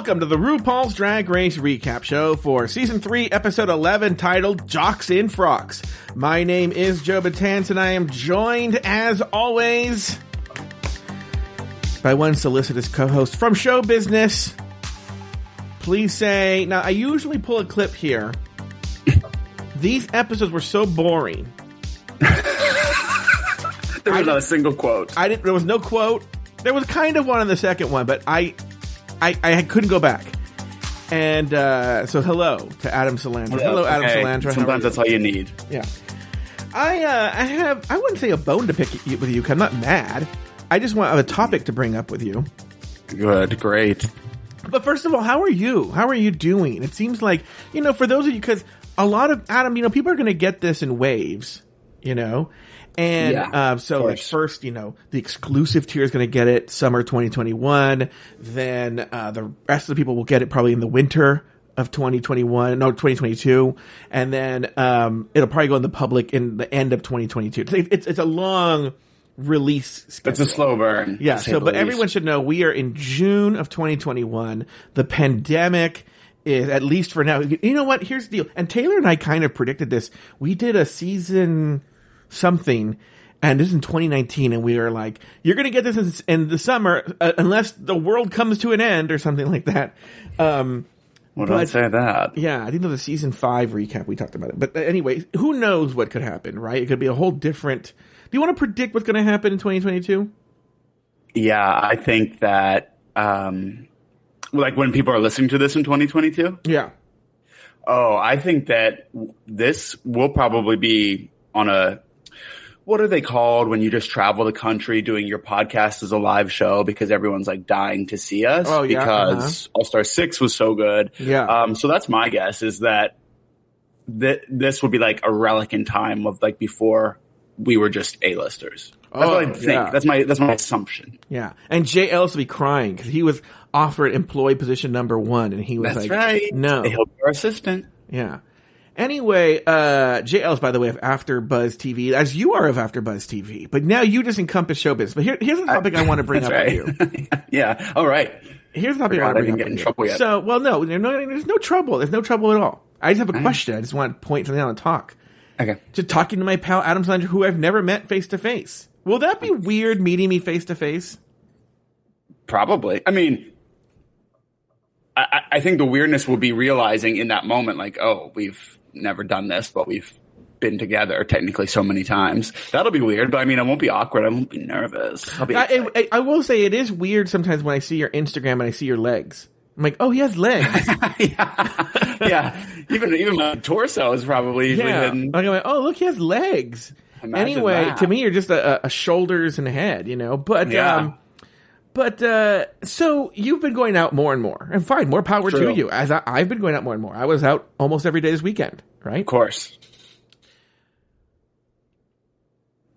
Welcome to the RuPaul's Drag Race recap show for season 3, episode 11, titled Jocks in Frocks. My name is Joe Betance, and I am joined, as always, by one solicitous co host from show business. Please say, now I usually pull a clip here. These episodes were so boring. There was not a single quote. I didn't. There was no quote. There was kind of one in the second one, but I, I, I couldn't go back. And uh, so, hello to Adam Salandra. Hello, Adam Okay, Salandra. Sometimes that's all you need. Yeah. I uh, I have I wouldn't say a bone to pick with you. I'm not mad. I just want a topic to bring up with you. Good, great. But first of all, how are you? How are you doing? It seems like you know, for those of you, because a lot of Adam, you know, people are going to get this in waves, you know, and Yeah, uh, so of like first, you know, the exclusive tier is going to get it summer 2021. Then uh, the rest of the people will get it probably in the winter of 2021, no 2022, and then um, it'll probably go in the public in the end of 2022. It's it's, it's a long release schedule. It's a slow burn. Yeah. So, but least. everyone should know we are in June of 2021. The pandemic is at least for now. You know what? Here's the deal. And Taylor and I kind of predicted this. We did a season something. And this is in 2019, and we are like, "You're going to get this in, in the summer, uh, unless the world comes to an end or something like that." Um, Well, but- don't say that. yeah, I think of the season five recap we talked about it. But anyway, who knows what could happen, right? It could be a whole different. Do you want to predict what's going to happen in 2022? Yeah, I think that, um, like when people are listening to this in 2022, Yeah. oh, I think that this will probably be on a, what are they called when you just travel the country doing your podcast as a live show because everyone's like dying to see us Oh, yeah, because All Star 6 was so good. Yeah. Um, so that's my guess is that th- this would be like a relic in time of like before we were just A-listers. That's Oh, what I think. yeah. That's my, that's my assumption. Yeah, and Jay Ellis will be crying because he was offered employee position number one, and he was That's like, right. "No." He'll be our assistant. Yeah. Anyway, uh, Jay Ellis, by the way, of After Buzz TV, as you are of After Buzz TV, but now you just encompass showbiz. But here, here's a topic I, want to bring up That's with you. yeah. All right. Here's the topic I Forgot want to I bring up get in you. trouble yet. So, well, no, there's no, there's no trouble. There's no trouble at all. I just have a question. I just want to point something out and talk. Okay. To talking to my pal Adam Salandra, who I've never met face to face. Will that be weird meeting me face to face? Probably. I mean, I, I- I think the weirdness will be realizing in that moment, like, oh, we've never done this, but we've been together technically so many times. That'll be weird, but I mean, I won't be awkward. I won't be nervous. I'll be. I, I, I will say it is weird sometimes when I see your Instagram and I see your legs. I'm like, oh, he has legs. yeah. yeah. Even even my torso is probably yeah. hidden. Like, I'm like, oh, look, he has legs. Imagine anyway, that. to me, you're just a, a shoulders and a head, you know. But Yeah. um, but uh, so you've been going out more and more, and fine, more power to you. As I, I've been going out more and more. I was out almost every day this weekend, right? Of course.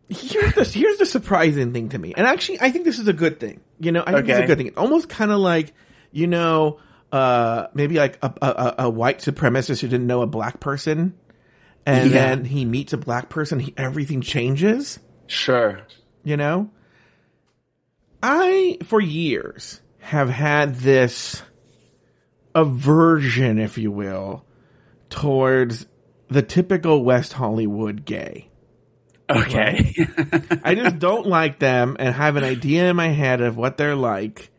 here's the here's the surprising thing to me, and actually, I think this is a good thing. You know, I think it's a good thing. It's almost kind of like you know, uh, maybe like a, a a- a white supremacist who didn't know a black person, and Yeah. then he meets a black person, he, everything changes. Sure. You know, I for years have had this aversion, if you will, towards the typical West Hollywood gay. Okay. I just don't like them and have an idea in my head of what they're like.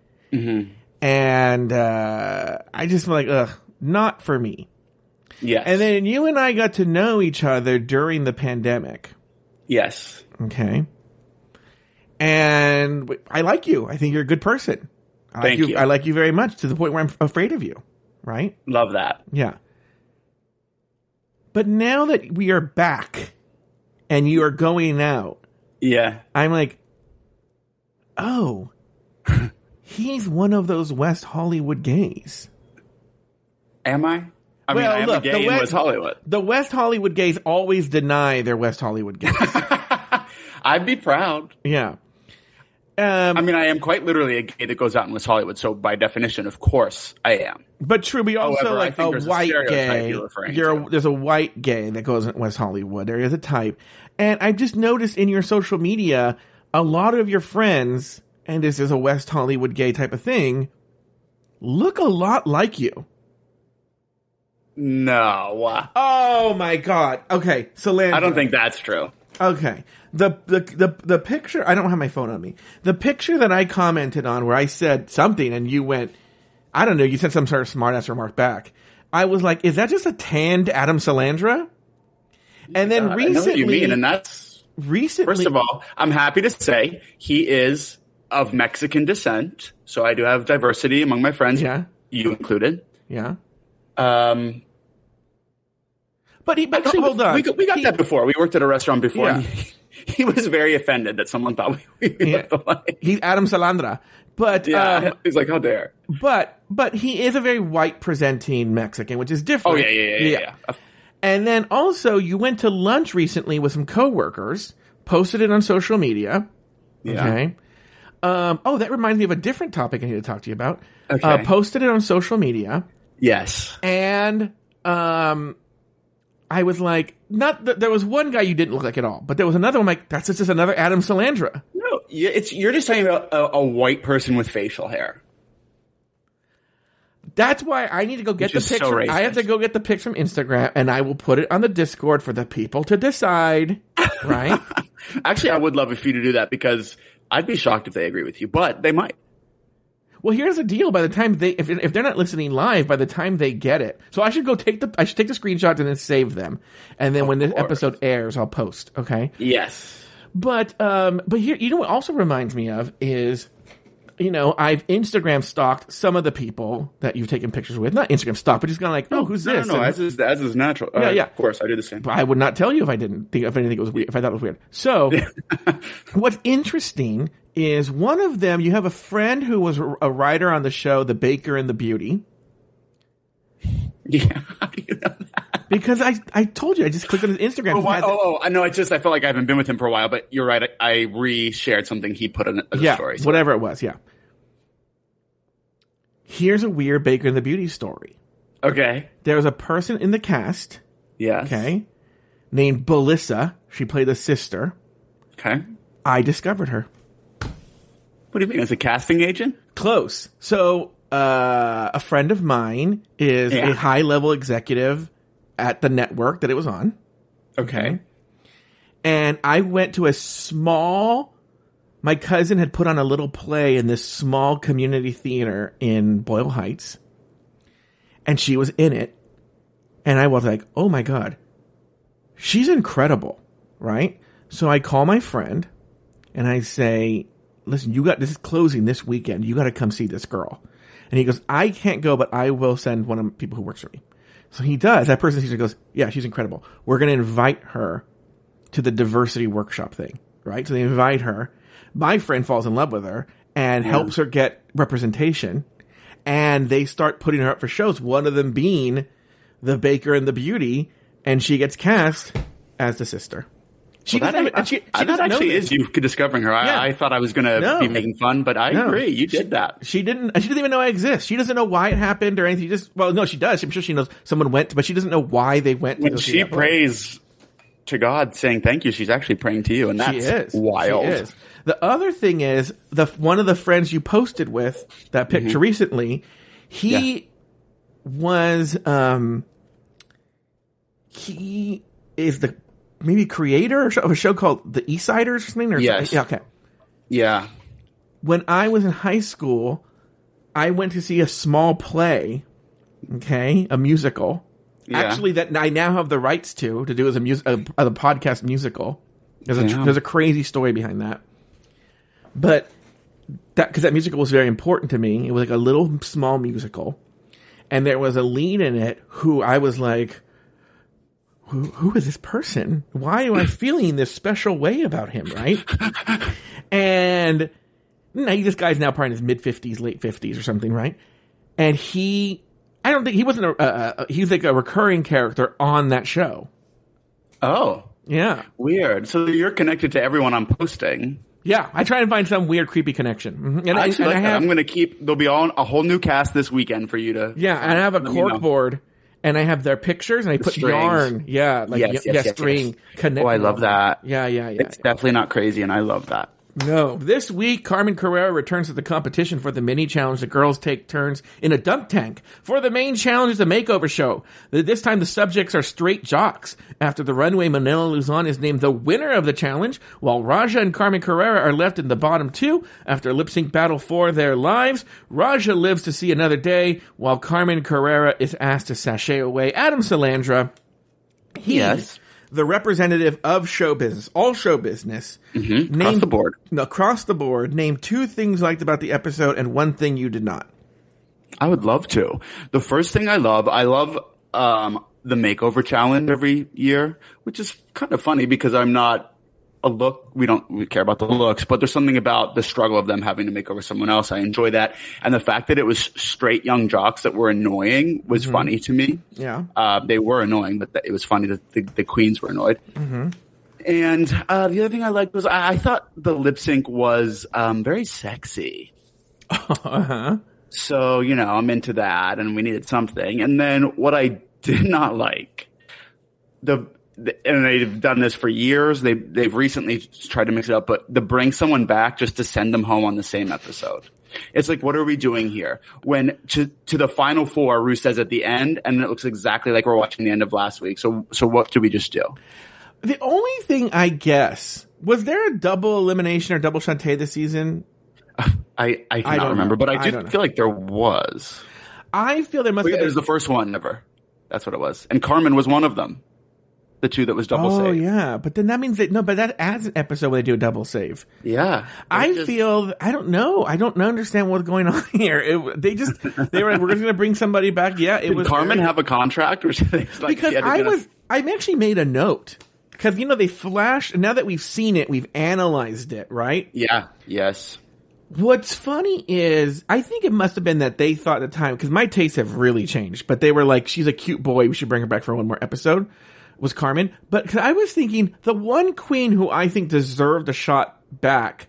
And uh, I just feel like, ugh, not for me. yes. And then you and I got to know each other during the pandemic. yes. Okay. And I like you. I think you're a good person. I Thank like you. I like you very much to the point where I'm afraid of you. Right? Love that. Yeah. But now that we are back and you are going out, Yeah. I'm like, oh, he's one of those West Hollywood gays. Am I? I Well, mean, I look, a gay the in West- West Hollywood. The West Hollywood gays always deny they're West Hollywood gays. I'd be proud. yeah. Um, I mean, I am quite literally a gay that goes out in West Hollywood, so by definition, of course, I am. but true, we also However, like a a white stereotype gay. you're You're a, there's a white gay that goes in West Hollywood. There is a type, and I've just noticed in your social media, a lot of your friends, and this is a West Hollywood gay type of thing, look a lot like you. No, Oh my god. Okay, Salandra. I don't think that's true. Okay. The, the the the picture I don't have my phone on me. The picture that I commented on where I said something and you went I don't know, you said some sort of smart ass remark back. I was like, is that just a tanned Adam Salandra? And then Uh, I know recently what you mean, and that's recently first of all, I'm happy to say he is of Mexican descent, so I do have diversity among my friends. Yeah. you included. Yeah. Um, But he but actually, hold on. we got, we got He- that before. We worked at a restaurant before. Yeah. He, he was very offended that someone thought we, we Yeah. looked alike. He's Adam Salandra. But Yeah, um, he's like, how dare? but but he is a very white presenting Mexican, which is different. Oh yeah, yeah, yeah, yeah. yeah. And then also you went to lunch recently with some coworkers, posted it on social media. Yeah. Okay. Um, oh, that reminds me of a different topic I need to talk to you about. Okay. Uh, posted it on social media, Yes. and um, I was like, not that there was one guy you didn't look like at all, but there was another one like that's just another Adam Salandra. No, you- it's you're just talking about a, a white person with facial hair. That's why I need to go get Which the is so picture. I have to go get the picture from Instagram, and I will put it on the Discord for the people to decide. Right? Actually, I would love for you to do that because I'd be shocked if they agree with you, but they might. Well, here's the deal. By the time they, if, if they're not listening live, by the time they get it, so I should go take the, I should take the screenshots and then save them, and then when this course. episode airs, I'll post. Okay. Yes. But, um, but here, you know what also reminds me of is, you know, I've Instagram stalked some of the people that you've taken pictures with. Not Instagram stalked, but just kind of like, oh, who's no, this? No, no, And- as is as is natural. Yeah, Uh, yeah. Of course, I do the same. But I would not tell you if I didn't think if anything was weird, if I thought it was weird. So, what's interesting is one of them. You have a friend who was a writer on the show, The Baker and the Beauty. Yeah. How do you know that? Because I, I told you, I just clicked on his Instagram. Oh, why- oh, oh, I know. I just I felt like I haven't been with him for a while, but you're right. I, I re-shared something he put in as yeah, a story. So. whatever it was. Yeah. Here's a weird Baker and the Beauty story. Okay. There was a person in the cast, Yes. okay, named Belissa. She played a sister. Okay. I discovered her. What do you mean? As a casting agent? Close. So, uh, a friend of mine is Yeah. a high level executive at the network that it was on. Okay. And I went to a small, my cousin had put on a little play in this small community theater in Boyle Heights. And she was in it. And I was like, oh my God, she's incredible. Right? So I call my friend and I say, listen, you got, this is closing this weekend. You got to come see this girl. And he goes, I can't go, but I will send one of the people who works for me. So he does. That person sees her goes, yeah, she's incredible. We're going to invite her to the diversity workshop thing, right? So they invite her. My friend falls in love with her and helps her get representation. And they start putting her up for shows. One of them being the Baker and the Beauty, and she gets cast as the sister. She Well, that, she, she that actually is you discovering her. I, Yeah. I thought I was going to No. be making fun, but I No. agree. You did that. She didn't. She didn't even know I exist. She doesn't know why it happened or anything. She just well, no, she does. I'm sure she knows someone went, but she doesn't know why they went. When she prays to God, saying thank you, she's actually praying to you, and that's she is wild. She is. The other thing is the one of the friends you posted with that Mm-hmm. picture recently. He was um he is the maybe creator of a show called The East Siders or something. Or Yes. Yeah. Okay. Yeah. when I was in high school, I went to see a small play, okay, a musical. Yeah. Actually, that I now have the rights to to do as a music, a, a podcast musical. There's a Yeah. there's a crazy story behind that, but that because that musical was very important to me. It was like a little small musical, and there was a lead in it who I was like. Who, who is this person? Why am I feeling this special way about him, right? and now this guy's now probably in his mid fifties, late fifties or something, right? And he, I don't think he wasn't a, uh, uh, he's like a recurring character on that show. Oh, Yeah, weird. So you're connected to everyone I'm posting. yeah. I try and find some weird, creepy connection, Mhm. and, I, and like I have, I'm going to keep. There'll be all, a whole new cast this weekend for you to. yeah, and I have a Let me know. cork board, and I have their pictures, and I put strings. yarn, yeah, like Yes, y- yes, yeah, yes, string yes. connect. Oh, I love that. Yeah, yeah, yeah. It's definitely not crazy, and I love that. No. This week, Carmen Carrera returns to the competition for the mini challenge. The girls take turns in a dunk tank. For the main challenge is a makeover show. This time the subjects are straight jocks. After the runway, Manila Luzon is named the winner of the challenge, while Raja and Carmen Carrera are left in the bottom two after a lip sync battle for their lives. Raja lives to see another day, while Carmen Carrera is asked to sashay away. Adam Salandra. He, Yes. The representative of show business, all show business, Mm-hmm. Across the board. across the board, name two things liked about the episode and one thing you did not. I would love to. The first thing I love, I love um, the makeover challenge every year, which is kind of funny because I'm not a look. We don't we care about the looks, but there's something about the struggle of them having to make over someone else. I enjoy that, and the fact that it was straight young jocks that were annoying was funny to me. Yeah. Uh, they were annoying, but th- it was funny that the, the queens were annoyed. And uh, the other thing I liked was I, I thought the lip sync was um, very sexy. Uh-huh. So, you know, I'm into that and we needed something. And then what I did not like, the and they've done this for years. They, they've recently tried to mix it up, but to bring someone back just to send them home on the same episode. It's like, what are we doing here? When to, to the final four, Ru says at the end, and it looks exactly like we're watching the end of last week. So, so what do we just do? The only thing I guess was there a double elimination or double shante this season? I, I cannot don't remember, know. but I I do know. feel like there was. I feel there must Oh, yeah, have it was the first one ever. That's what it was. And Carmen was one of them. The two that was double Oh save. yeah, but then that means that no, but that adds an episode where they do a double save. Yeah. I just- feel I don't know. I don't understand what's going on here. It, they just they were like, we're just going to bring somebody back. Yeah, it Did was Carmen have a contract or something? Like, because she had to I was I actually made a note because you know they flashed. Now that we've seen it, we've analyzed it, right? Yeah. Yes. What's funny is I think it must have been that they thought at the time because my tastes have really changed, but they were like, "She's a cute boy. We should bring her back for one more episode." Was Carmen? But 'cause I was thinking the one queen who I think deserved a shot back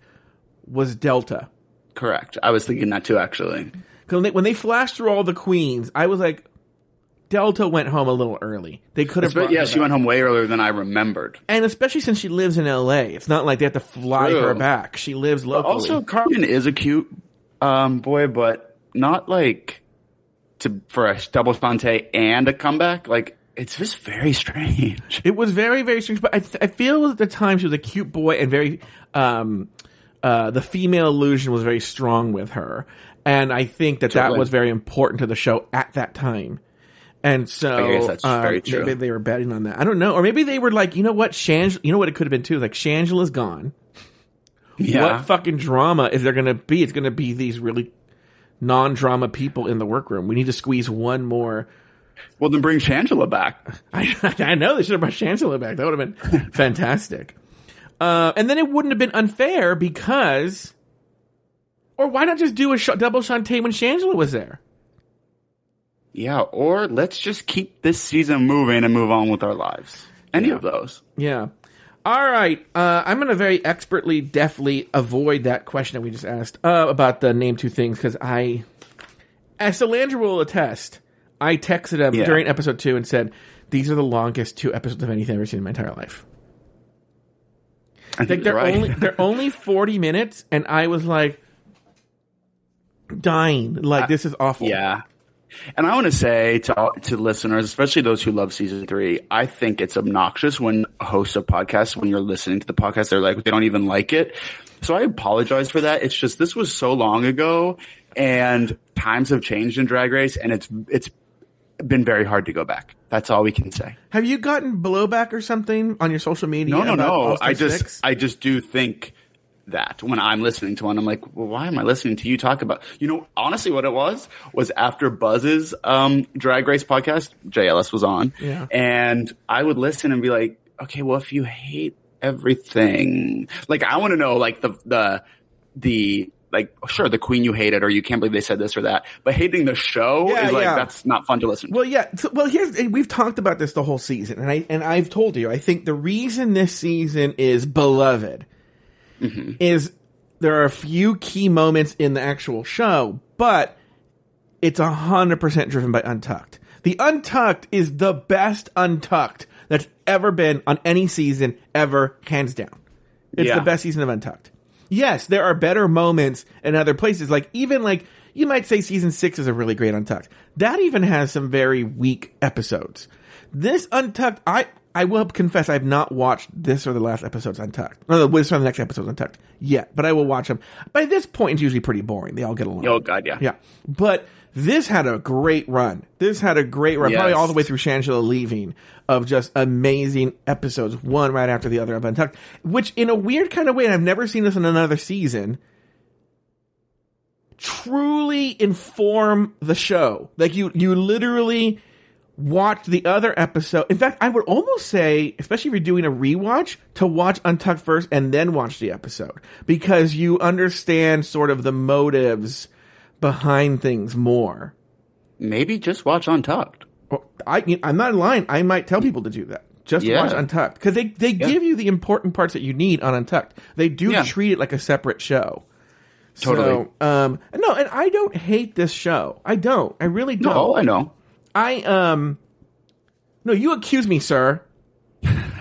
was Delta. Correct. I was thinking that too, actually. Because when they, when they flashed through all the queens, I was like, Delta went home a little early. They could have. But yeah, she back. went home way earlier than I remembered. and especially since she lives in L.A., it's not like they have to fly True. her back. She lives locally. Also, Carmen is a cute um, boy, but not like to for a double Shantay and a comeback. Like it's just very strange. It was very, very strange, but I, th- I feel at the time she was a cute boy and very, um, uh, the female illusion was very strong with her. And I think that that was very important to the show at that time. And so, I guess that's uh, very true. maybe they were betting on that. I don't know. Or maybe they were like, you know what, Shang, you know what it could have been too? Like, Shangela's gone. Yeah. What fucking drama is there going to be? It's going to be these really non-drama people in the workroom. We need to squeeze one more well, then bring Shangela back. I, I know they should have brought Chancellor back. That would have been fantastic. Uh, and then it wouldn't have been unfair because, or why not just do a sh- double Shantay when Shangela was there? Yeah, or let's just keep this season moving and move on with our lives. Any of those. Yeah. All right. Uh, I'm going to very expertly, deftly avoid that question that we just asked uh, about the name two things because I, as Salandra will attest, I texted him Yeah. during episode two and said, "These are the longest two episodes of anything I've ever seen in my entire life." I Like think they're right. only they're only forty minutes, and I was like dying. Like this is awful. Yeah. And I want to say to to listeners, especially those who love season three, I think it's obnoxious when hosts of podcasts, when you're listening to the podcast, they're like they don't even like it. So I apologize for that. It's just this was so long ago, and times have changed in Drag Race, and it's it's been very hard to go back. That's all we can say. Have you gotten blowback or something on your social media? No, no, no. I just, 6? I just do think that when I'm listening to one, I'm like, well, why am I listening to you talk about? You know, honestly, what it was was after Buzz's um, Drag Race podcast, Jay Ellis was on, Yeah. and I would listen and be like, okay, well, if you hate everything, like I want to know, like the the the. Like, sure, the queen you hated, or you can't believe they said this or that, but hating the show Yeah, is like, yeah. that's not fun to listen to. Well, yeah. So, well, here's we've talked about this the whole season, and I and I've told you. I think the reason this season is beloved Mm-hmm. is there are a few key moments in the actual show, but it's a hundred percent driven by Untucked. The Untucked is the best Untucked that's ever been on any season ever, hands down. It's Yeah. the best season of Untucked. Yes, there are better moments in other places. Like even like you might say season six is a really great Untucked. That even has some very weak episodes. This Untucked, I I will confess I've not watched this or the last episodes Untucked. No, this or the next episodes Untucked yet, but I will watch them. By this point, it's usually pretty boring. They all get along. Oh god, yeah. Yeah, but this had a great run. This had a great run, probably all the way through Shangela leaving of just amazing episodes, one right after the other of Untucked, which in a weird kind of way, and I've never seen this in another season, truly inform the show. Like you, you literally watch the other episode. In fact, I would almost say, especially if you're doing a rewatch, to watch Untucked first and then watch the episode because you understand sort of the motives behind things more. Maybe just watch Untucked. I, I'm not lying. I might tell people to do that. Just Yeah. watch Untucked because they they give you the important parts that you need on Untucked. They do Yeah. treat it like a separate show. Totally. So, um, no, and I don't hate this show. I don't. I really don't. No, I know. I um, no, you accuse me, sir.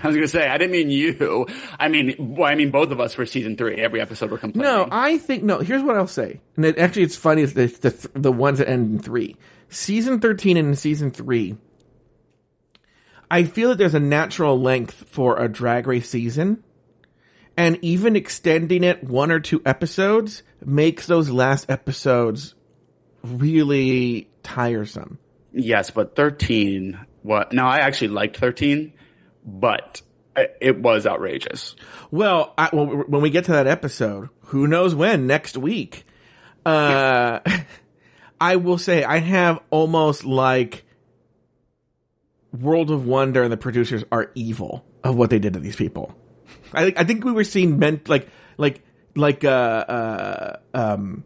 I was gonna say I didn't mean you. I mean, well, I mean both of us for season three. Every episode we're complaining. No, I think no. Here's what I'll say, and it, actually, it's funny. It's the, the the ones that end in three, season thirteen and season three. I feel that there's a natural length for a drag race season, and even extending it one or two episodes makes those last episodes really tiresome. Yes, but thirteen. What? No, I actually liked thirteen, but it- was outrageous. Well, I, well, when we get to that episode, who knows when next week? Uh, I will say I have almost like World of Wonder and the producers are evil of what they did to these people. I think I think we were seeing meant like like like uh uh um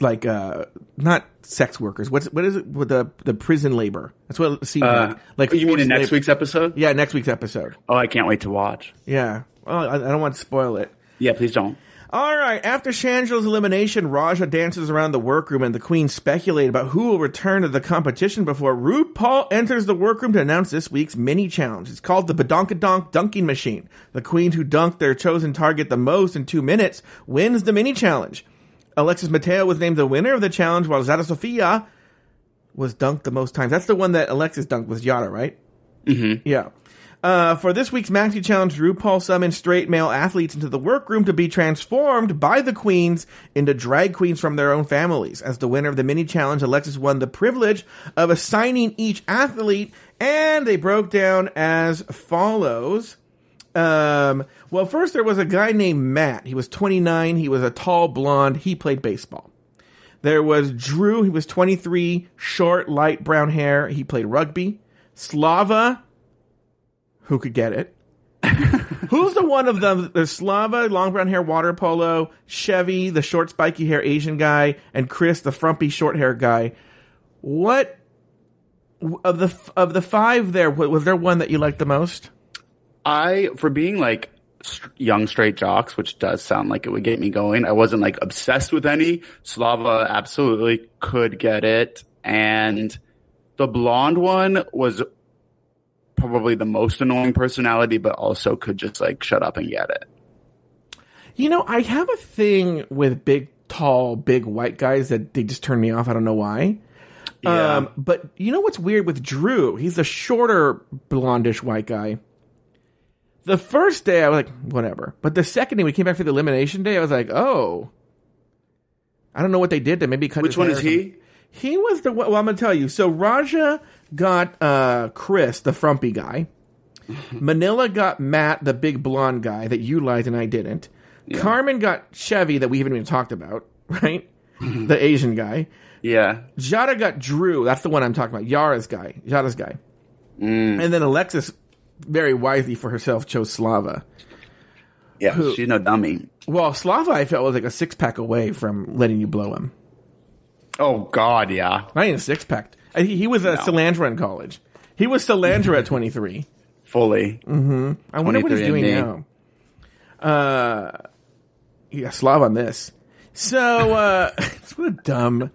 like uh not sex workers. What's what is it with the the prison labor? That's what it seems Uh, like. Like you mean in next labor. week's episode? Yeah, next week's episode. Oh, I can't wait to watch. Yeah. Well, I, I don't want to spoil it. Yeah, please don't. All right. After Shangela's elimination, Raja dances around the workroom and the queen speculate about who will return to the competition before RuPaul enters the workroom to announce this week's mini challenge. It's called the Badonkadonk Dunking Machine. The queen who dunked their chosen target the most in two minutes wins the mini challenge. Alexis Mateo was named the winner of the challenge while Yara Sofia was dunked the most times. That's the one that Alexis dunked was Yara, right? Mm-hmm. Yeah. Uh, for this week's Maxi Challenge, RuPaul summoned straight male athletes into the workroom to be transformed by the queens into drag queens from their own families. As the winner of the mini challenge, Alexis won the privilege of assigning each athlete, and they broke down as follows. Um, well, first there was a guy named Matt. He was 29. He was a tall blonde. He played baseball. There was Drew. He was 23, short, light brown hair. He played rugby. Slava, who could get it? Who's the one of them? There's Slava, long brown hair, water polo. Chevy, the short, spiky hair Asian guy, and Chris, the frumpy, short hair guy. What of the of the five there? Was there one that you liked the most? I, for being like young straight jocks, which does sound like it would get me going, I wasn't like obsessed with any. Slava absolutely could get it. And the blonde one was probably the most annoying personality, but also could just like shut up and get it. You know, I have a thing with big, tall, big white guys that they just turn me off. I don't know why. Yeah. Um, but you know what's weird with Drew? He's a shorter, blondish white guy. The first day I was like, whatever. But the second day we came back for the elimination day, I was like, oh. I don't know what they did to maybe cut Which one is he? He was the one. Well, I'm gonna tell you. So Raja got uh Chris, the frumpy guy. Manila got Matt, the big blonde guy that you liked and I didn't. Carmen got Chevy that we haven't even talked about, right? the Asian guy. Yeah. Yara got Drew. That's the one I'm talking about. Yara's guy. Yara's guy. Mm. And then Alexis, very wisely for herself, chose Slava. Yeah. She's no dummy. Well, Slava, I felt was like a six pack away from letting you blow him. Oh God. Yeah. Not even a six pack. He, he was a Salandra in college. He was Salandra at 23. Fully. Mm-hmm. I wonder what he's doing now. Uh, yeah, Slav on this. So, uh, what a dumb,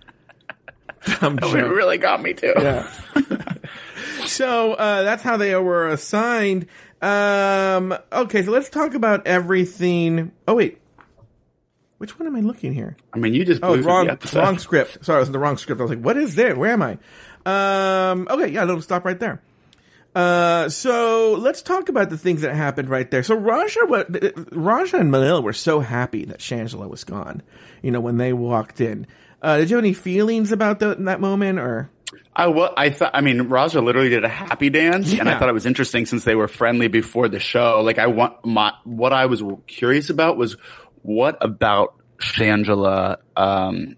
dumb It really got me too. Yeah. So, uh, that's how they were assigned. Um, okay, so let's talk about everything. Oh, wait. Which one am I looking here? I mean, you just Oh, wrong, the wrong script. Sorry, I was in the wrong script. I was like, what is there? Where am I? Um, okay, yeah, it'll stop right there. Uh, so let's talk about the things that happened right there. So Raja, Raja and Manila were so happy that Shangela was gone. You know, when they walked in. Uh, did you have any feelings about the, that moment or? I wa- I thought, I mean, Raja literally did a happy dance, and I thought it was interesting since they were friendly before the show. Like, I want my, what I was curious about was what about Shangela, um,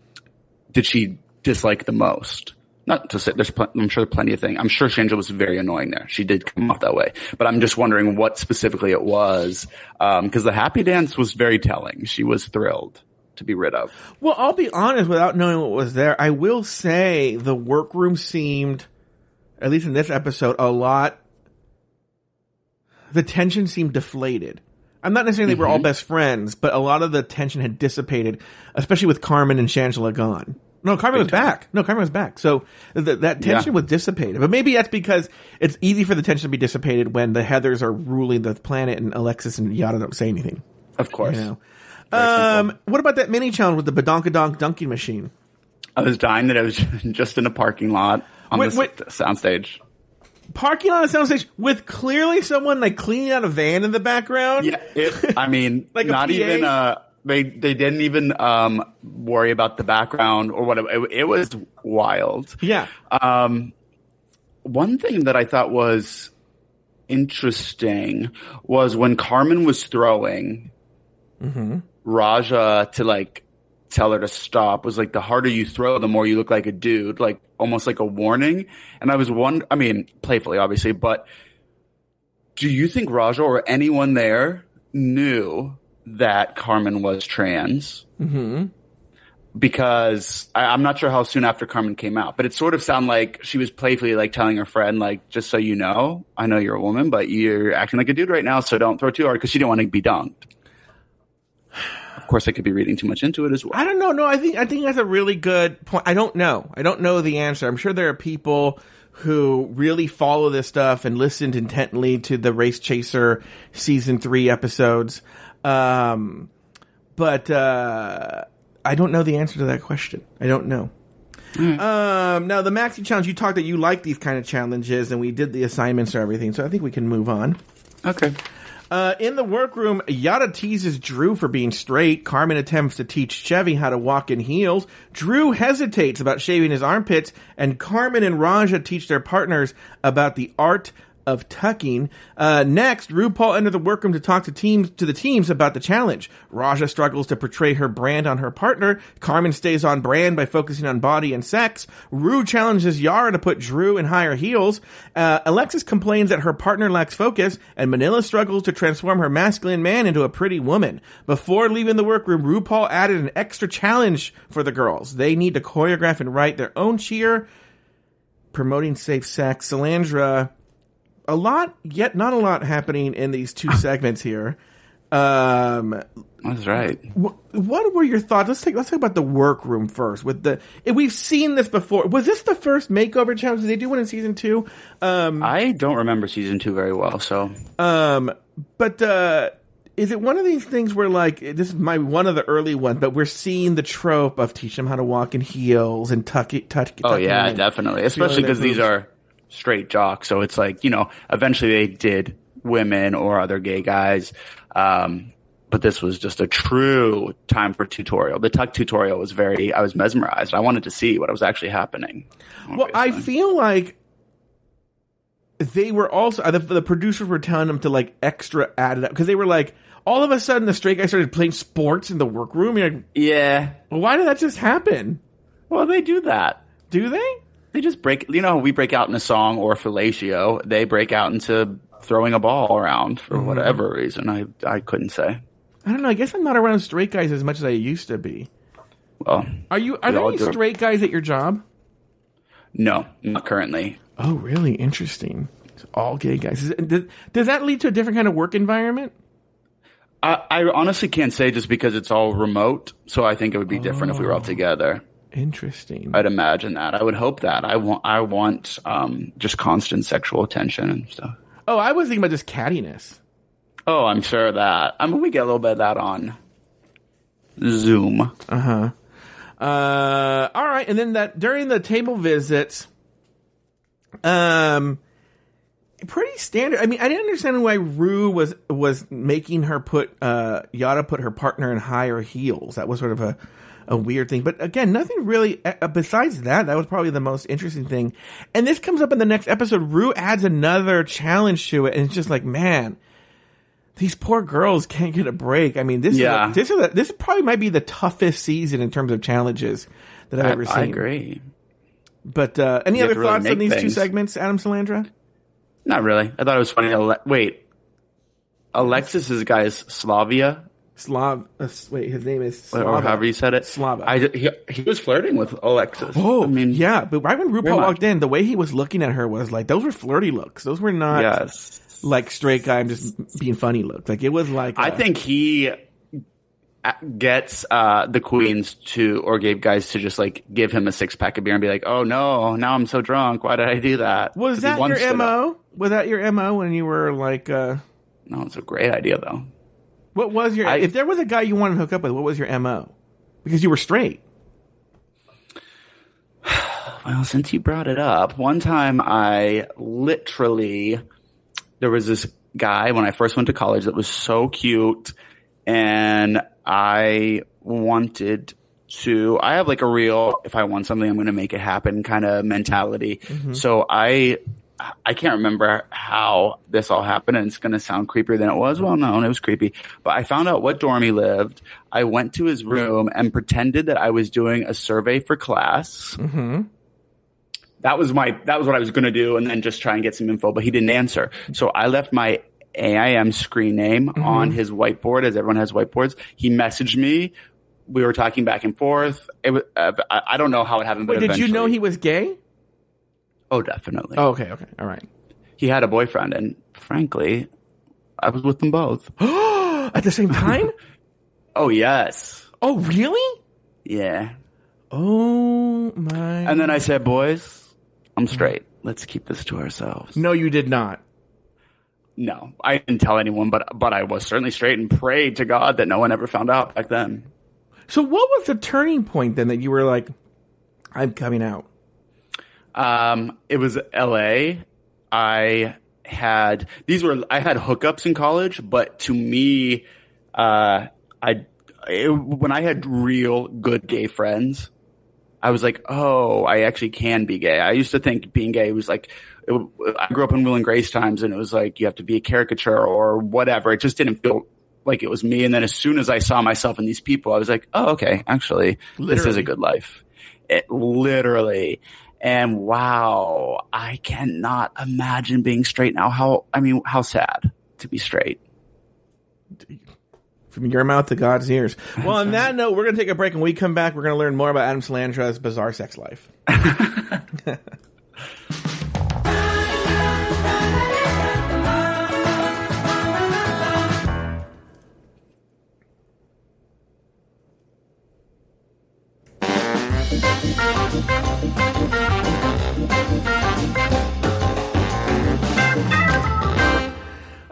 did she dislike the most? Not to say, there's, pl- I'm sure plenty of things. I'm sure Shangela was very annoying there. She did come off that way, but I'm just wondering what specifically it was. Um, cause the happy dance was very telling. She was thrilled to be rid of. Well, I'll be honest, without knowing what was there, I will say the workroom seemed, at least in this episode, a lot. The tension seemed deflated. I'm not necessarily we're all mm-hmm. best friends, but a lot of the tension had dissipated, especially with Carmen and Shangela gone. No, Carmen was back. No, Carmen was back. So th- that tension Yeah. was dissipated. But maybe that's because it's easy for the tension to be dissipated when the Heathers are ruling the planet and Alexis and Yara don't say anything. Of course. You know. Um, what about that mini challenge with the badonkadonk dunking machine? I was dying that I was just in a parking lot on Wait, the wait. soundstage. Parking on a soundstage with clearly someone like cleaning out a van in the background. Yeah, it, I mean, Like not even uh they they didn't even um worry about the background or whatever. It, it was wild. Yeah. Um, one thing that I thought was interesting was when Carmen was throwing Raja to like tell her to stop was like the harder you throw, the more you look like a dude, like almost like a warning. And I was one, I mean, playfully, obviously, but do you think Raja or anyone there knew that Carmen was trans? Mm-hmm. because I, I'm not sure how soon after Carmen came out, but it sort of sounded like she was playfully like telling her friend, like, just so you know, I know you're a woman, but you're acting like a dude right now, so don't throw too hard because she didn't want to be dunked. Of course, I could be reading too much into it as well. I don't know. No, I think I think that's a really good point. I don't know. I don't know the answer. I'm sure there are people who really follow this stuff and listened intently to the Race Chaser season three episodes. Um, but uh, I don't know the answer to that question. I don't know. Um, now the Maxi challenge, you talked that you like these kind of challenges, and we did the assignments or everything. So I think we can move on. Okay. Uh, in the workroom, Yara teases Drew for being straight. Carmen attempts to teach Chevy how to walk in heels. Drew hesitates about shaving his armpits, and Carmen and Raja teach their partners about the art of tucking. Uh, next, RuPaul enters the workroom to talk to teams to the teams about the challenge. Raja struggles to portray her brand on her partner. Carmen stays on brand by focusing on body and sex. Ru challenges Yara to put Drew in higher heels. Uh, Alexis complains that her partner lacks focus, and Manila struggles to transform her masculine man into a pretty woman. Before leaving the workroom, RuPaul added an extra challenge for the girls. They need to choreograph and write their own cheer promoting safe sex. Salandra, a lot, yet not a lot happening in these two segments here. Um, That's right. wh- what were your thoughts? Let's take let's talk about the workroom first. With the we've seen this before. Was this the first makeover challenge? Did they do one in season two? Um, I don't remember season two very well, so um, but uh, is it one of these things where like this is my one of the early ones, but we're seeing the trope of teach them how to walk in heels and tuck it, tuck. oh yeah, in. definitely. Especially because these are straight jock. so it's like you know, eventually they did women or other gay guys. Um, but this was just a true time for tutorial. The tuck tutorial was very, I was mesmerized. I wanted to see what was actually happening. Well, I feel like they were also the, the producers were telling them to like extra add it up because they were like all of a sudden the straight guy started playing sports in the workroom. You're like, yeah. well, why did that just happen? Well, they do that. Do they? They just break, you know, we break out in a song or fellatio. They break out into throwing a ball around for Mm-hmm. whatever reason. I, I couldn't say. I don't know. I guess I'm not around straight guys as much as I used to be. Well, Are you? Are there any do. straight guys at your job? no, not currently. Oh, really? Interesting. It's all gay guys. It, does, does that lead to a different kind of work environment? I, I honestly can't say just because it's all remote. So I think it would be different if we were Oh. all together. Interesting. I'd imagine that. I would hope that. I want, I want, um, just constant sexual attention and stuff. oh, I was thinking about just cattiness. Oh, I'm sure of that. I mean, we get a little bit of that on Zoom. Uh-huh. Uh, all right, and then that during the table visits, um, pretty standard. I mean, I didn't understand why Ru was was making her put uh Yara put her partner in higher heels. That was sort of a a weird thing. But again, nothing really uh, besides that. That was probably the most interesting thing. And this comes up in the next episode. Ru adds another challenge to it, and it's just like, man. These poor girls can't get a break. I mean, this Yeah. is a, this is a, this probably might be the toughest season in terms of challenges that I've I, ever seen. I agree. But uh, any You other to really thoughts on these two segments, Adam Salandra? Not really. I thought it was funny. Ale- wait, Alexis's guy is Slavia, Slav. Uh, wait, his name is or however you said it. Slava. I, he, he was flirting with Alexis. Oh, I mean, yeah, but right when RuPaul walked in, the way he was looking at her was like those were flirty looks. Those were not yes. like straight guy I'm just being funny looks. Like it was like I uh, think he uh, gets uh, the queens to or gave guys to just like give him a six pack of beer and be like, "Oh no, now I'm so drunk. Why did I do that?" Was that your up. mo? Was that your mo when you were like? uh No, it's a great idea though. What was your? I- if there was a guy you wanted to hook up with, what was your mo? Because you were straight. Well, since you brought it up, one time I literally, there was this guy when I first went to college that was so cute and I wanted to, I have like a real, if I want something, I'm going to make it happen kind of mentality. Mm-hmm. So I, I can't remember how this all happened and it's going to sound creepier than it was. Well, no, it was creepy, but I found out what dorm he lived. I went to his room and pretended that I was doing a survey for class Mm-hmm. that was my that was what I was going to do, and then just try and get some info. But he didn't answer, so I left my AIM screen name Mm-hmm. on his whiteboard, as everyone has whiteboards. He messaged me. We were talking back and forth. It was, uh, I I don't know how it happened, but Wait, did you know he was gay? Oh, definitely. Oh, okay, okay, all right. He had a boyfriend, and frankly, I was with them both. At the same time? Oh yes, oh, really? yeah. Oh my! And then I said, "Boys, I'm straight. Let's keep this to ourselves." no, you did not. No, I didn't tell anyone, but but I was certainly straight and prayed to God that no one ever found out back then. So, what was the turning point then that you were like, "I'm coming out"? Um, it was L.A. I had these were I had hookups in college, but to me, uh, I it, when I had real good gay friends, I was like, oh, I actually can be gay. I used to think being gay was like. It, I grew up in Will and Grace times, and it was like you have to be a caricature or whatever. It just didn't feel like it was me. And then as soon as I saw myself in these people, I was like, oh, okay, actually, this is a good life. It literally. And wow, I cannot imagine being straight now. How, I mean, how sad to be straight. From your mouth to God's ears. Well, on that note, we're going to take a break and when we come back, we're going to learn more about Adam Salandra's bizarre sex life.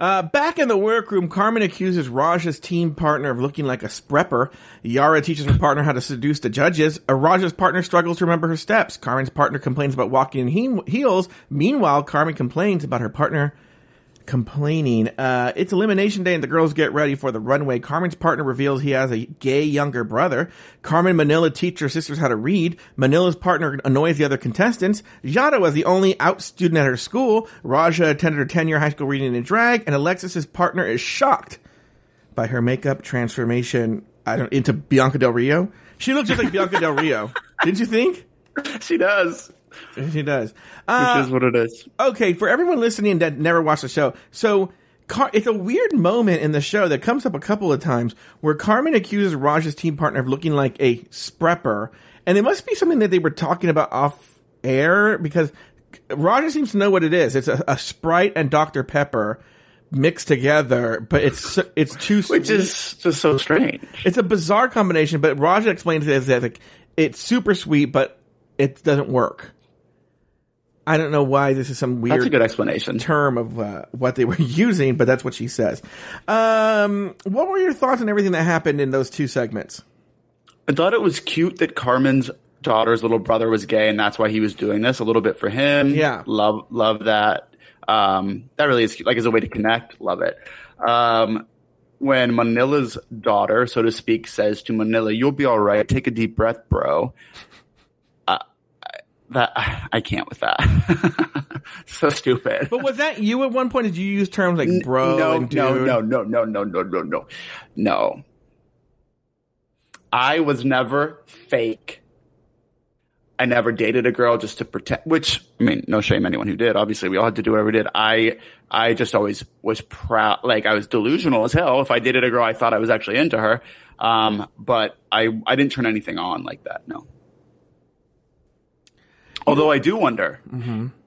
Uh, back in the workroom, Carmen accuses Raja's team partner of looking like a sprepper. Yara teaches her partner how to seduce the judges. Uh, partner struggles to remember her steps. Carmen's partner complains about walking in he- heels. Meanwhile, Carmen complains about her partner complaining. Uh, it's elimination day and the girls get ready for the runway. Carmen's partner reveals he has a gay younger brother. Carmen Manila teach her sisters how to read. Manila's partner annoys the other contestants. Yara was the only out student at her school. Raja attended her 10 year high school reading in drag and Alexis's partner is shocked by her makeup transformation I don't, into Bianca Del Rio. She looks just like Bianca Del Rio. Didn't you think? She does, She does. which Uh, is what it is. okay, for everyone listening that never watched the show, so Car- it's a weird moment in the show that comes up a couple of times where Carmen accuses Raj's team partner of looking like a sprepper, and it must be something that they were talking about off air because Raja seems to know what it is. It's a, a Sprite and Dr Pepper mixed together, but it's it's too sweet Which is just so strange. it's a bizarre combination. But Raja explains it as that like it's super sweet, but it doesn't work. I don't know why this is some weird That's a good explanation. term of uh, what they were using, but that's what she says. Um, what were your thoughts on everything that happened in those two segments? I thought it was cute that Carmen's daughter's little brother was gay, and that's why he was doing this a little bit for him. Yeah. love love that. Um, that really is cute. like as a way to connect. Love it. Um, when Manila's daughter, so to speak, says to Manila, "You'll be all right. Take a deep breath, bro." That I can't with that. so stupid. But was that you at one point? Did you use terms like bro no, and dude? no, no, no, no, no, no, no, no, no. I was never fake. I never dated a girl just to pretend, which, I mean, no shame anyone who did. Obviously, we all had to do whatever we did. I, I just always was proud, like I was delusional as hell. If I dated a girl, I thought I was actually into her. Um, but I, I didn't turn anything on like that. No. Although I do wonder,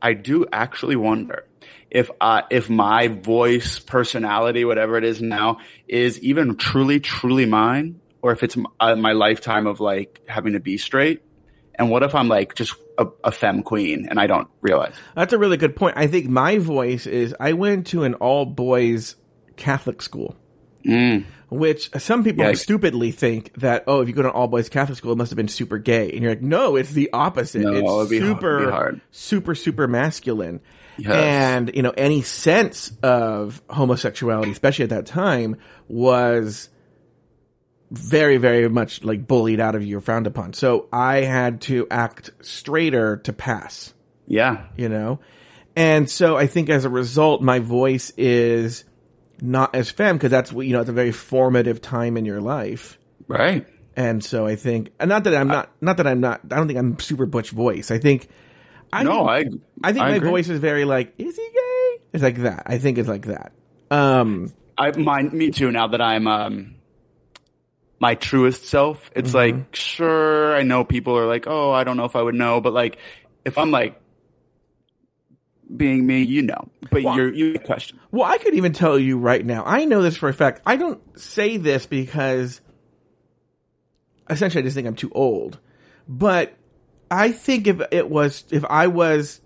I do actually wonder if, uh, if my voice, personality, whatever it is now is even truly, truly mine, or if it's uh, my lifetime of like having to be straight. And what if I'm like just a, a femme queen and I don't realize? That's a really good point. I think my voice is I went to an all boys Catholic school. Which some people Yikes. stupidly think that, oh, if you go to an all boys Catholic school, it must have been super gay. And you're like, no, it's the opposite. No, it's it'd be hard- super, hard. super, super masculine. Yes. And, you know, any sense of homosexuality, especially at that time, was very, very much like bullied out of you or frowned upon. So I had to act straighter to pass Yeah. you know? And so I think as a result, my voice is not as femme because that's what, you know, it's a very formative time in your life. Right. And so I think, and not that I'm not, not that I'm not, I don't think I'm super butch voice. I think, I No, think, I, I think I my agree. voice is very like, is he gay? It's like that. I think it's like that. Um, I mine me too. Now that I'm um my truest self, it's Mm-hmm. like sure I know people are like, oh, I don't know if I would know, but like if I'm like being me, you know, but Well- you're you question. Well, I could even tell you right now. I know this for a fact. I don't say this because essentially I just think I'm too old. But I think if it was, if I was,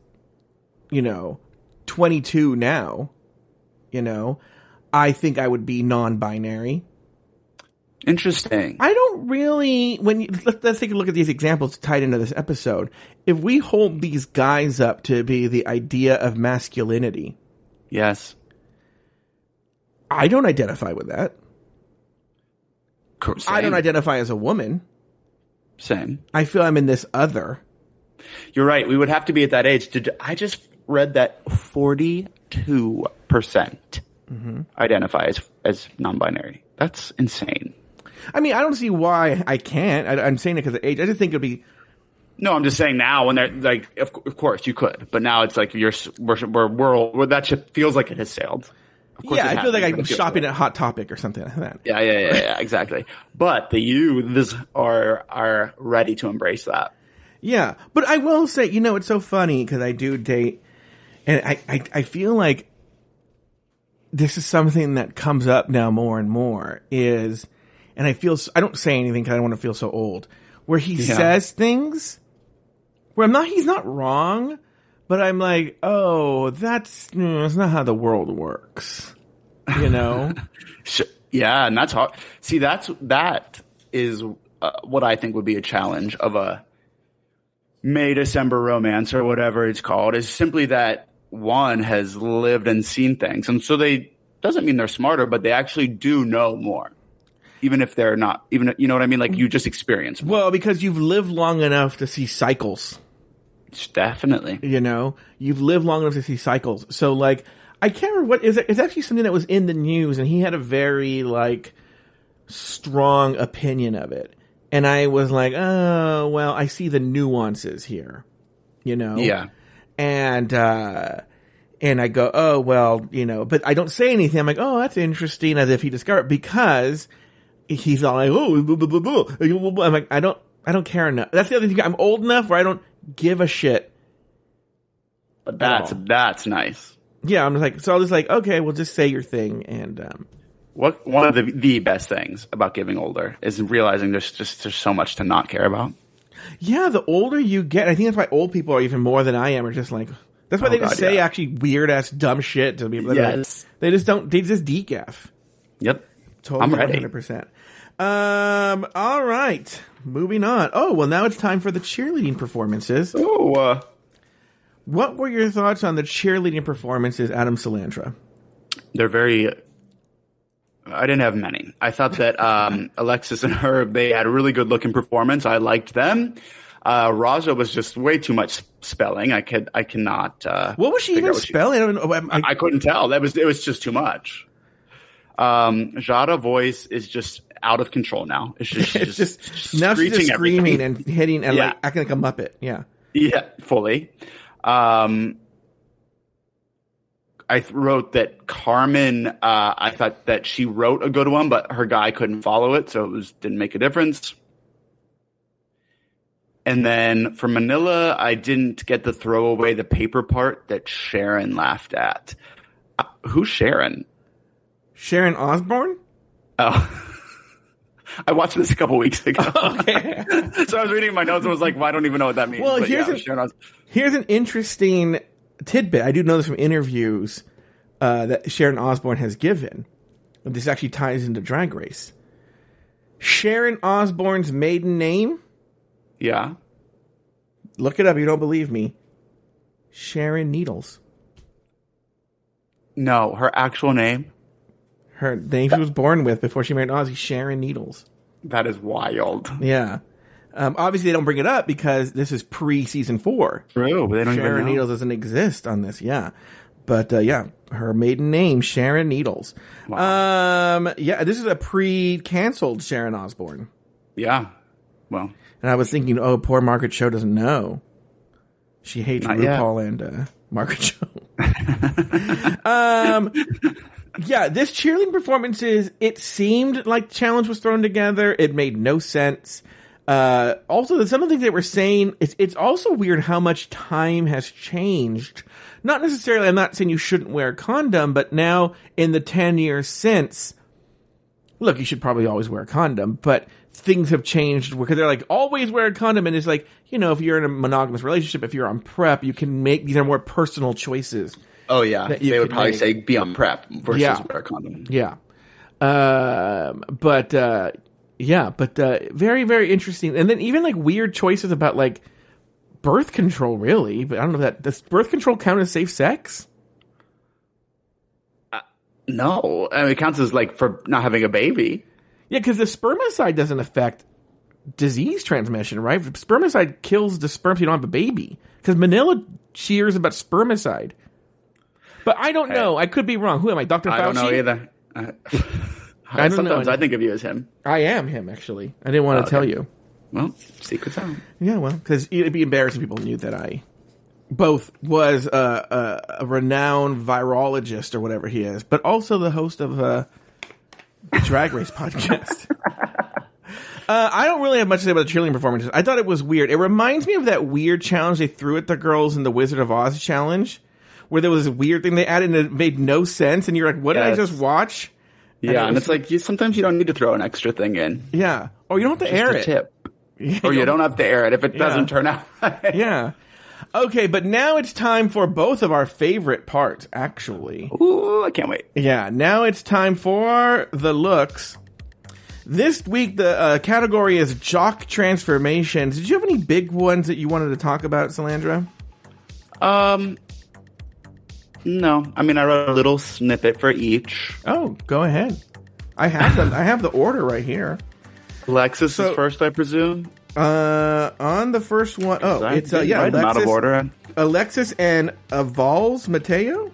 you know, 22 now, you know, I think I would be non-binary. Interesting. I don't really, when you, let's, let's take a look at these examples tied into this episode. If we hold these guys up to be the idea of masculinity, yes. I don't identify with that. Co- I don't identify as a woman. Same. I feel I'm in this other. You're right. We would have to be at that age. Did I just read that 42 percent Mm-hmm. identify as as non-binary? That's insane. I mean, I don't see why I can't. I, I'm saying it because of age. I just think it'd be. No, I'm just saying now when they're like, of, of course you could, but now it's like you're we're we're, we're, we're that ship feels like it has sailed. Yeah, I feel like I'm but it feels shopping at Hot Topic or something like that. Yeah, yeah, yeah, yeah, exactly. But the youths are are ready to embrace that. Yeah, but I will say, you know, it's so funny because I do date, and I, I I feel like this is something that comes up now more and more. Is, and I feel I don't say anything because I don't want to feel so old. Where he Yeah. says things where I'm not, he's not wrong, but I'm like, oh, that's mm, that's not how the world works. You know. Yeah, and that's hard. See, that's that is uh, what I think would be a challenge of a May December romance or whatever it's called. Is simply that one has lived and seen things, and so they doesn't mean they're smarter, but they actually do know more, even if they're not. Even you know what I mean? Like you just experience. More. Well, because you've lived long enough to see cycles. Definitely. You know, you've lived long enough to see cycles. So, like, I can't remember what is it. It's actually something that was in the news, and he had a very like strong opinion of it. And I was like, oh well, I see the nuances here. You know, Yeah. and uh and I go, oh well, you know, but I don't say anything. I'm like, oh, that's interesting, as if he discovered because he's all like, oh, blah, blah, blah. I'm like, I don't, I don't care enough. That's the other thing. I'm old enough where I don't give a shit. But that's that's nice. Yeah, I'm just like, so I'll just like, okay, well, just say your thing, and um, What one of the the best things about getting older is realizing there's just there's so much to not care about. yeah, the older you get, I think that's why old people are even more than I am. Are just like, that's why Oh, they just God, say yeah. actually weird ass dumb shit to people. like- Yes. they just don't. They just decaf. Yep. Totally I'm ready. 100%. Um, all right. Moving on. Oh, well, now it's time for the cheerleading performances. Oh, uh, What were your thoughts on the cheerleading performances, Adam Salandra? they're very. I didn't have many. I thought that um, Alexis and Herb they had a really good looking performance. I liked them. Uh, Raja was just way too much spelling. I could I cannot. Uh, What was she even what she- spelling? I don't know. I'm- I, I couldn't tell. That was it was just too much. Um, Yara voice is just out of control now. It's just, it's just now she's just screaming everything. and hitting and Yeah. like acting like a muppet. Yeah. Yeah, fully. Um, I wrote that Carmen. Uh, I thought that she wrote a good one, but her guy couldn't follow it, so it was didn't make a difference. And then for Manila, I didn't get to throw away the paper part that Sharon laughed at. Uh, who's Sharon? Sharon Osbourne. Oh. I watched this a couple weeks ago. Okay. so I was reading my notes and was like, well, I don't even know what that means. Well, But here's yeah, a- Sharon Os- Here's an interesting tidbit. I do know this from interviews uh, that Sharon Osbourne has given. This actually ties into Drag Race. Sharon Osbourne's maiden name. yeah. Look it up. You don't believe me. Sharon Needles. No, her actual name. Her name she was born with before she married Ozzy. Sharon Needles. That is wild. Yeah. Um, obviously, they don't bring it up because this is pre season four. True, but they don't Sharon. Needles doesn't exist on this. Yeah. But uh, yeah, her maiden name Sharon Needles. Um, yeah, this is a pre-canceled Sharon Osbourne, Yeah. Well, and I was thinking, oh, poor Margaret Cho doesn't know. She hates Not yet. RuPaul and uh, Margaret Cho. um, yeah, this cheerleading performances. It seemed like the challenge was thrown together. It made no sense. Uh, also, some of the things they were saying, it's, it's also weird how much time has changed. Not necessarily, I'm not saying you shouldn't wear a condom, but now in the 10 years since, look, you should probably always wear a condom, but things have changed because they're like, always wear a condom. And it's like, you know, if you're in a monogamous relationship, if you're on PrEP, you can make, these are more personal choices. Oh yeah, they would probably make. say be on PrEP versus Yeah. wear a condom. Yeah. Um, but, uh, yeah, but, uh, very, very interesting. And then even like weird choices about like birth control, really. But I don't know that, does birth control count as safe sex? No, I mean, it counts as like for not having a baby. Yeah, because the spermicide doesn't affect disease transmission, right? Spermicide kills the sperm if you don't have a baby. Because Manila cheers about spermicide. But I don't know. I could be wrong. Who am I, Dr. Fauci? I don't know either. I, I don't sometimes know. I think of you as him. I am him, actually. I didn't want to Okay. tell you. Well, secret's out. Yeah, well, because it'd be embarrassing if people knew that I both was a, a, a renowned virologist or whatever he is, but also the host of uh, a Drag Race podcast. Uh, I don't really have much to say about the cheerleading performances. I thought it was weird. It reminds me of that weird challenge they threw at the girls in the Wizard of Oz challenge, where there was a weird thing they added and it made no sense, and you're like, "What did I just watch?" Yeah, it and, it's like you, sometimes you don't need to throw an extra thing in. Yeah, or you don't have to air a it. tip, or you don't have to air it if it Yeah. doesn't turn out. yeah. Okay, but now it's time for both of our favorite parts, actually. Ooh, I can't wait. Yeah, now it's time for the looks. This week, the uh, category is jock transformations. Did you have any big ones that you wanted to talk about, Salandra? Um, no, I mean I wrote a little snippet for each. Oh, go ahead. I have them. I have the order right here. Alexis So- is first, I presume. Uh, on the first one, oh, it's uh, yeah, them out of Alexis, order. Alexis and Avals Mateo.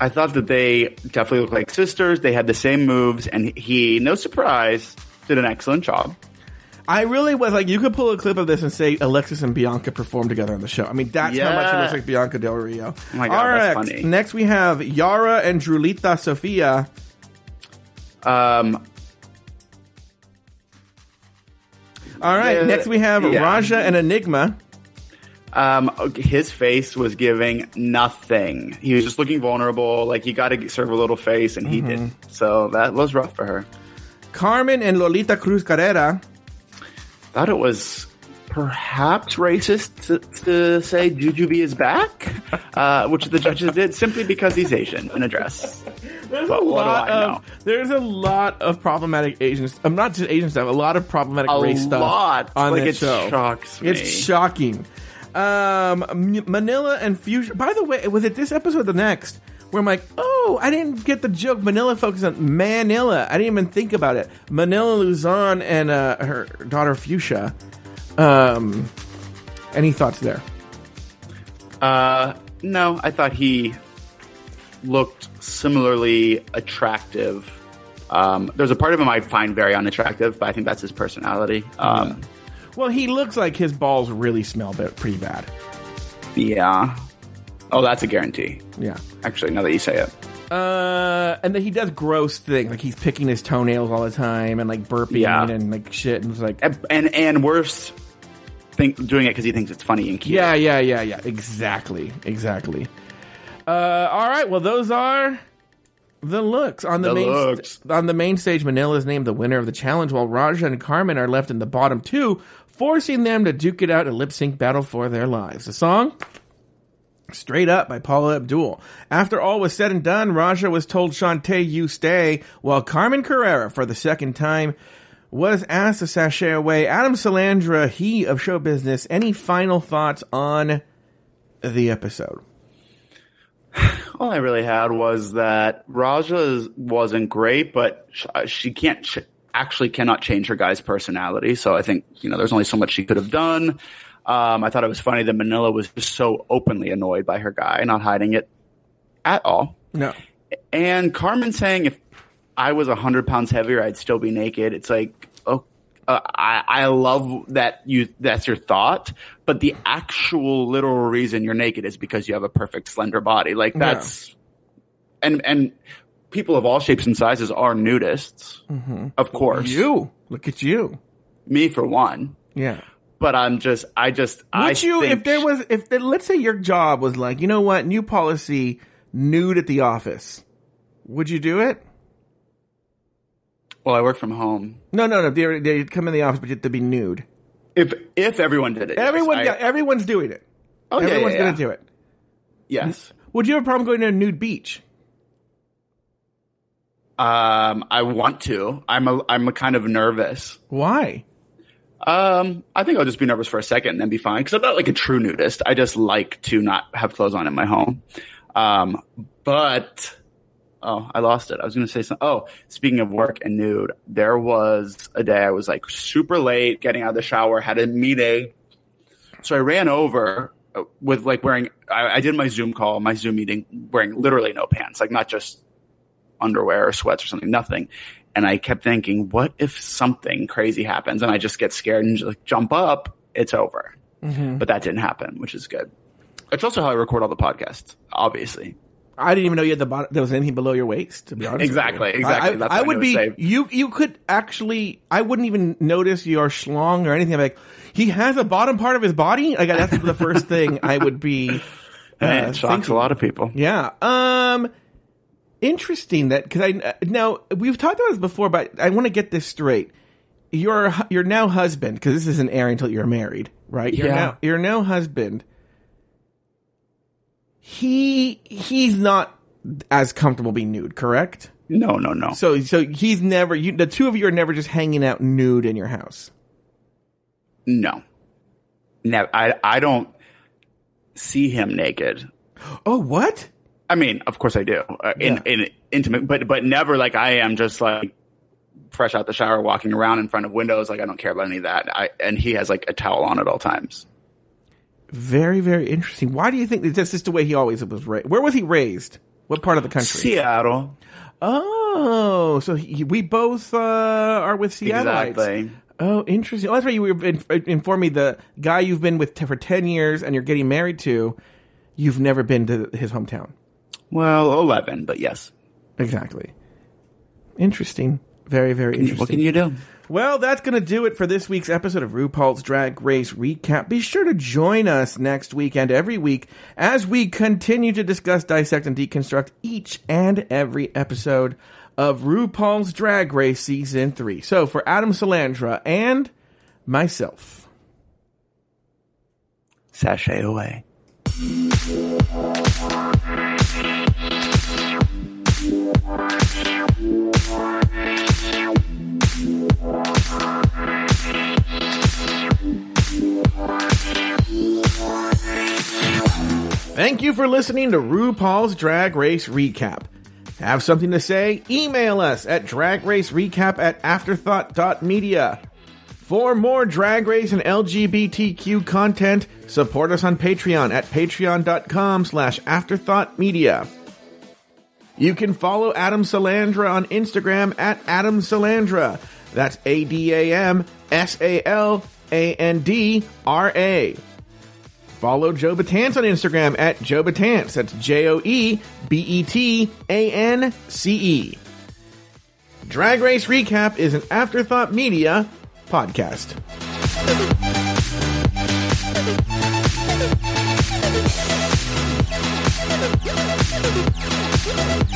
I thought that they definitely looked like sisters. They had the same moves, and he, no surprise, did an excellent job. I really was like, you could pull a clip of this and say Alexis and Bianca performed together on the show. I mean, that's how much it looks like Bianca Del Rio. Oh my God, All that's funny. next we have Yara and Drulita Sofia. Um, All right, Yeah, next we have yeah. Raja and Enigma. um, his face was giving nothing. He was just looking vulnerable. Like he got to serve a little face, and he Mm-hmm. did. So that was rough for her. Carmen and Lolita Cruz Carrera. Thought it was perhaps racist to, to say Jujubee is back, uh, which the judges did simply because he's Asian in a dress. There's But a lot of there's a lot of problematic Asian. I'm not just Asian stuff. A lot of problematic A race stuff lot. on Like, that it show. shocks me. It's shocking. Um, Manila and Fuchsia. By the way, was it this episode or the next? Where I'm like, oh, I didn't get the joke. Manila focused on Manila. I didn't even think about it. Manila Luzon and uh, her daughter Fuchsia. Um, any thoughts there? Uh, no, I thought he looked similarly attractive. Um, there's a part of him I find very unattractive, but I think that's his personality. Um, Well, he looks like his balls really smell pretty bad. yeah. Oh, that's a guarantee. Yeah. Actually, now that you say it. Uh, and then he does gross things like he's picking his toenails all the time and like burping Yeah. and like shit and it's like And and, and worse, think doing it because he thinks it's funny and cute. yeah, yeah, yeah, yeah, exactly, exactly. Uh, all right, well those are the looks on the, The main looks. on the main stage. Manila is named the winner of the challenge, while Raja and Carmen are left in the bottom two, forcing them to duke it out in a lip sync battle for their lives. The song. Straight Up by Paula Abdul. After all was said and done, Raja was told Shantay, you stay, while Carmen Carrera, for the second time, was asked to sashay away. Adam Salandra, he of show business, any final thoughts on the episode? All I really had was that Raja wasn't great, but uh, she can't ch- actually cannot change her guy's personality. So I think you know there's only so much she could have done. Um, I thought it was funny that Manila was just so openly annoyed by her guy, not hiding it at all. No. And Carmen saying if I was hundred pounds heavier, I'd still be naked. It's like, oh, uh, I, I love that you, that's your thought, but the actual literal reason you're naked is because you have a perfect slender body. Like that's, and, and people of all shapes and sizes are nudists, of course. You. Look at you. Me for one. Yeah. But I'm just, I just, I Would you, think if there was, if the, let's say your job was like, you know what, new policy, nude at the office, would you do it? well, I work from home. No, no, no. They they'd come in the office, but you have to be nude. If, if everyone did it. yes, Everyone, I- yeah, everyone's doing it. Oh, yeah, everyone's yeah, gonna yeah. do it. Yes. Would you have a problem going to a nude beach? Um, I want to. I'm a, I'm a kind of nervous. Why? Um, I think I'll just be nervous for a second and then be fine because I'm not like a true nudist. I just like to not have clothes on in my home. Um, but oh, I lost it. I was going to say something. Oh, speaking of work and nude, there was a day I was like super late, getting out of the shower, had a meeting, so I ran over uh, with like wearing. I, I did my Zoom call, my Zoom meeting, wearing literally no pants, like not just underwear or sweats or something, nothing. And I kept thinking, what if something crazy happens and I just get scared and just like, jump up? It's over. But that didn't happen, which is good. It's also how I record all the podcasts, obviously. I didn't even know you had the bottom. There was anything below your waist. To be honest, Exactly, exactly. I, I, That's I would be you. You could actually. I wouldn't even notice your schlong or anything. I'm like, he has a bottom part of his body. Like that's the first thing I would be. Uh, it shocks thinking. a lot of people. Yeah. Um. Interesting that because I now we've talked about this before, but I want to get this straight. Your your now husband because this isn't airing until you're married, right? Your Yeah. now your now husband. He he's not as comfortable being nude, correct? No, no, no. So so he's never you the two of you are never just hanging out nude in your house. No. Never. I, I don't see him naked. Oh, what? I mean, of course I do. Uh, in, Yeah. in intimate, but, but never like I am just like fresh out the shower, walking around in front of windows. Like I don't care about any of that. I, and he has like a towel on at all times. Very very interesting. Why do you think that's just the way he always was raised? Where was he raised? What part of the country? Seattle. Oh, so he, we both uh, are with Seattleites. Exactly. Oh, interesting. Oh, that's right. You were in, informed me the guy you've been with t- for ten years and you're getting married to. You've never been to his hometown. Well, 11, but yes. Exactly. Interesting. Very very interesting. What can you do? Well, that's going to do it for this week's episode of RuPaul's Drag Race Recap. Be sure to join us next week and every week as we continue to discuss, dissect, and deconstruct each and every episode of RuPaul's Drag Race Season 3. So, for Adam Salandra and myself, Sashay away. Thank you for listening to RuPaul's Drag Race Recap. Have something to say? Email us at dragracerecap at afterthought.media. For more Drag Race and LGBTQ content, support us on Patreon at patreon.com slash afterthoughtmedia. You can follow Adam Salandra on Instagram at Adam Salandra. That's A-D-A-M-S-A-L-A-N-D-R-A. Follow Joe Betance on Instagram at Joe Betance. That's J O E B E T A N C E. Drag Race Recap is an Afterthought Media podcast. Thank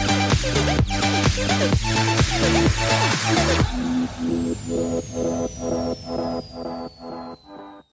you.